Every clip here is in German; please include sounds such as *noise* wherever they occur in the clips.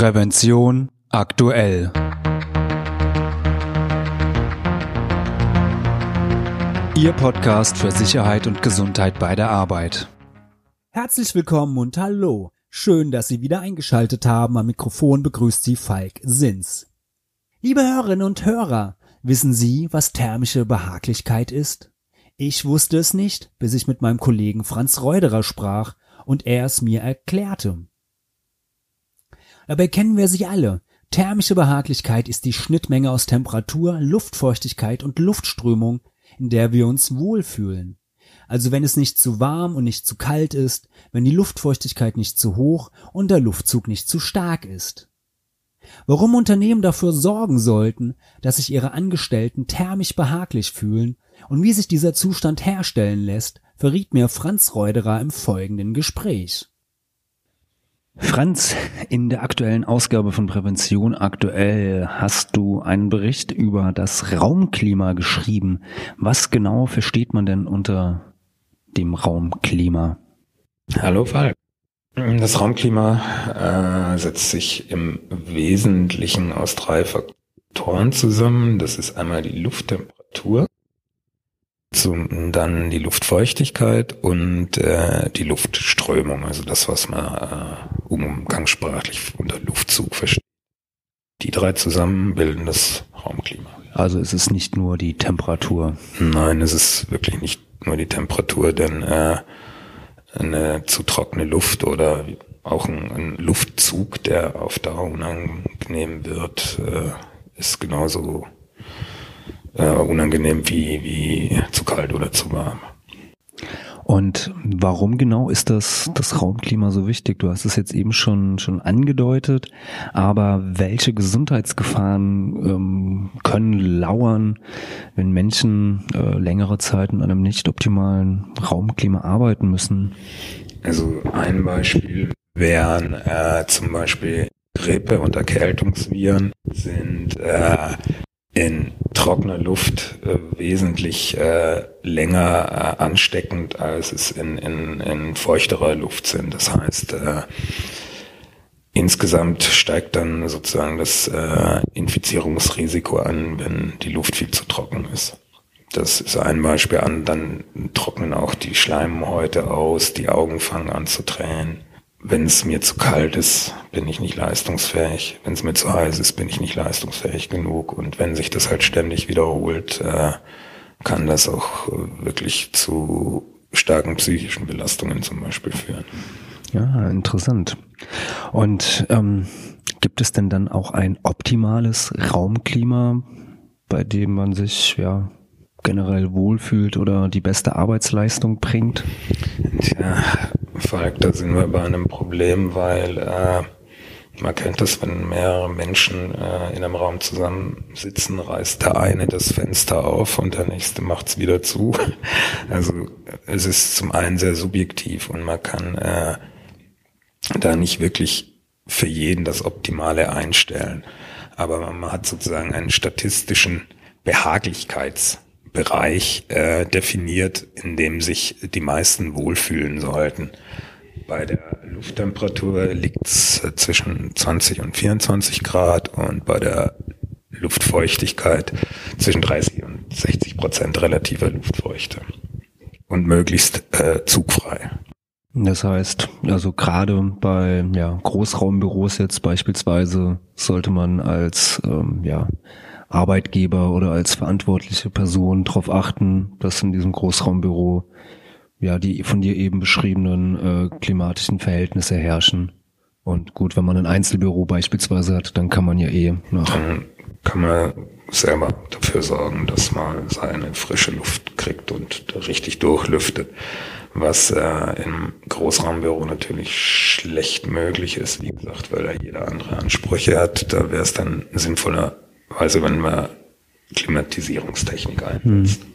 Prävention aktuell. Ihr Podcast für Sicherheit und Gesundheit bei der Arbeit. Herzlich willkommen und hallo. Schön, dass Sie wieder eingeschaltet haben. Am Mikrofon begrüßt Sie Falk Sins. Liebe Hörerinnen und Hörer, wissen Sie, was thermische Behaglichkeit ist? Ich wusste es nicht, bis ich mit meinem Kollegen Franz Reuderer sprach und er es mir erklärte. Dabei kennen wir sie alle. Thermische Behaglichkeit ist die Schnittmenge aus Temperatur, Luftfeuchtigkeit und Luftströmung, in der wir uns wohlfühlen. Also wenn es nicht zu warm und nicht zu kalt ist, wenn die Luftfeuchtigkeit nicht zu hoch und der Luftzug nicht zu stark ist. Warum Unternehmen dafür sorgen sollten, dass sich ihre Angestellten thermisch behaglich fühlen und wie sich dieser Zustand herstellen lässt, verriet mir Franz Reuderer im folgenden Gespräch. Franz, in der aktuellen Ausgabe von Prävention aktuell hast du einen Bericht über das Raumklima geschrieben. Was genau versteht man denn unter dem Raumklima? Hallo Falk. Das Raumklima äh, setzt sich im Wesentlichen aus drei Faktoren zusammen. Das ist einmal die Lufttemperatur, zum, dann die Luftfeuchtigkeit und äh, die Luftströmung, also das, was man äh, umgangssprachlich unter Luftzug versteht. Die drei zusammen bilden das Raumklima. Also es ist nicht nur die Temperatur. Nein, es ist wirklich nicht nur die Temperatur, denn äh, eine zu trockene Luft oder auch ein, ein Luftzug, der auf Dauer unangenehm wird, äh, ist genauso äh, unangenehm wie, wie zu kalt oder zu warm. Und warum genau ist das, das Raumklima so wichtig? Du hast es jetzt eben schon, schon angedeutet, aber welche Gesundheitsgefahren ähm, können lauern, wenn Menschen äh, längere Zeit in einem nicht optimalen Raumklima arbeiten müssen? Also ein Beispiel wären äh, zum Beispiel Grippe und Erkältungsviren sind äh, in trockener Luft äh, wesentlich äh, länger äh, ansteckend, als es in, in, in feuchterer Luft sind. Das heißt, äh, insgesamt steigt dann sozusagen das äh, Infizierungsrisiko an, wenn die Luft viel zu trocken ist. Das ist ein Beispiel an, dann trocknen auch die Schleimhäute aus, die Augen fangen an zu tränen wenn es mir zu kalt ist, bin ich nicht leistungsfähig. Wenn es mir zu heiß ist, bin ich nicht leistungsfähig genug. Und wenn sich das halt ständig wiederholt, äh, kann das auch äh, wirklich zu starken psychischen Belastungen zum Beispiel führen. Ja, interessant. Und ähm, gibt es denn dann auch ein optimales Raumklima, bei dem man sich ja generell wohlfühlt oder die beste Arbeitsleistung bringt? Tja, Falk, da sind wir bei einem Problem, weil äh, man kennt das, wenn mehrere Menschen äh, in einem Raum zusammensitzen, reißt der eine das Fenster auf und der nächste macht's wieder zu. *laughs* Also es ist zum einen sehr subjektiv und man kann äh, da nicht wirklich für jeden das Optimale einstellen. Aber man hat sozusagen einen statistischen Behaglichkeitsbereich äh, definiert, in dem sich die meisten wohlfühlen sollten. Bei der Lufttemperatur liegt es zwischen 20 und 24 Grad und bei der Luftfeuchtigkeit zwischen 30 und 60 Prozent relativer Luftfeuchte und möglichst äh, zugfrei. Das heißt, also gerade bei ja, Großraumbüros jetzt beispielsweise sollte man als ähm, ja, Arbeitgeber oder als verantwortliche Person darauf achten, dass in diesem Großraumbüro ja, die von dir eben beschriebenen äh, klimatischen Verhältnisse herrschen. Und gut, wenn man ein Einzelbüro beispielsweise hat, dann kann man ja eh nach. Dann kann man selber dafür sorgen, dass man seine frische Luft kriegt und richtig durchlüftet. Was äh, im Großraumbüro natürlich schlecht möglich ist, wie gesagt, weil da jeder andere Ansprüche hat. Da wäre es dann sinnvollerweise, wenn man Klimatisierungstechnik einsetzt. Hm.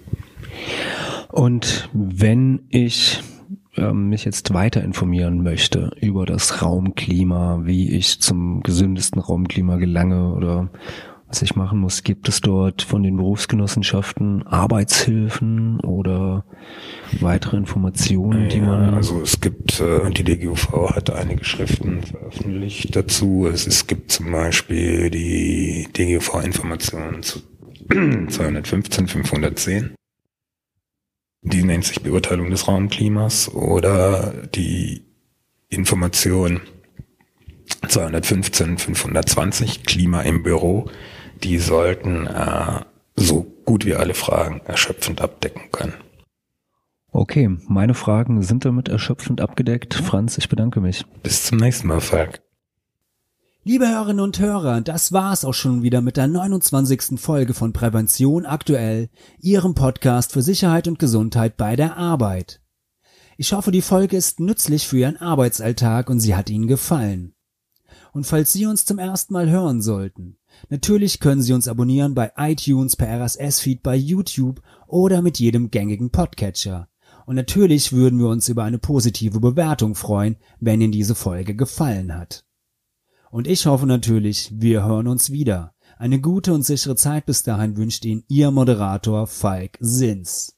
Und wenn ich ähm, mich jetzt weiter informieren möchte über das Raumklima, wie ich zum gesündesten Raumklima gelange oder was ich machen muss. Gibt es dort von den Berufsgenossenschaften Arbeitshilfen oder weitere Informationen, die man. also es gibt, äh, die DGUV hat einige Schriften veröffentlicht dazu. Es, es gibt zum Beispiel die DGUV-Informationen zu *clears throat* 215, 510. Die nennt sich Beurteilung des Raumklimas oder die Information 215, 520 Klima im Büro. Die sollten äh, so gut wie alle Fragen erschöpfend abdecken können. Okay, meine Fragen sind damit erschöpfend abgedeckt. Franz, ich bedanke mich. Bis zum nächsten Mal, Falk. Liebe Hörerinnen und Hörer, das war's auch schon wieder mit der 29. Folge von Prävention aktuell, Ihrem Podcast für Sicherheit und Gesundheit bei der Arbeit. Ich hoffe, die Folge ist nützlich für Ihren Arbeitsalltag und sie hat Ihnen gefallen. Und falls Sie uns zum ersten Mal hören sollten, natürlich können Sie uns abonnieren bei iTunes, per RSS-Feed, bei YouTube oder mit jedem gängigen Podcatcher. Und natürlich würden wir uns über eine positive Bewertung freuen, wenn Ihnen diese Folge gefallen hat. Und ich hoffe natürlich, wir hören uns wieder. Eine gute und sichere Zeit bis dahin wünscht Ihnen Ihr Moderator Falk Sins.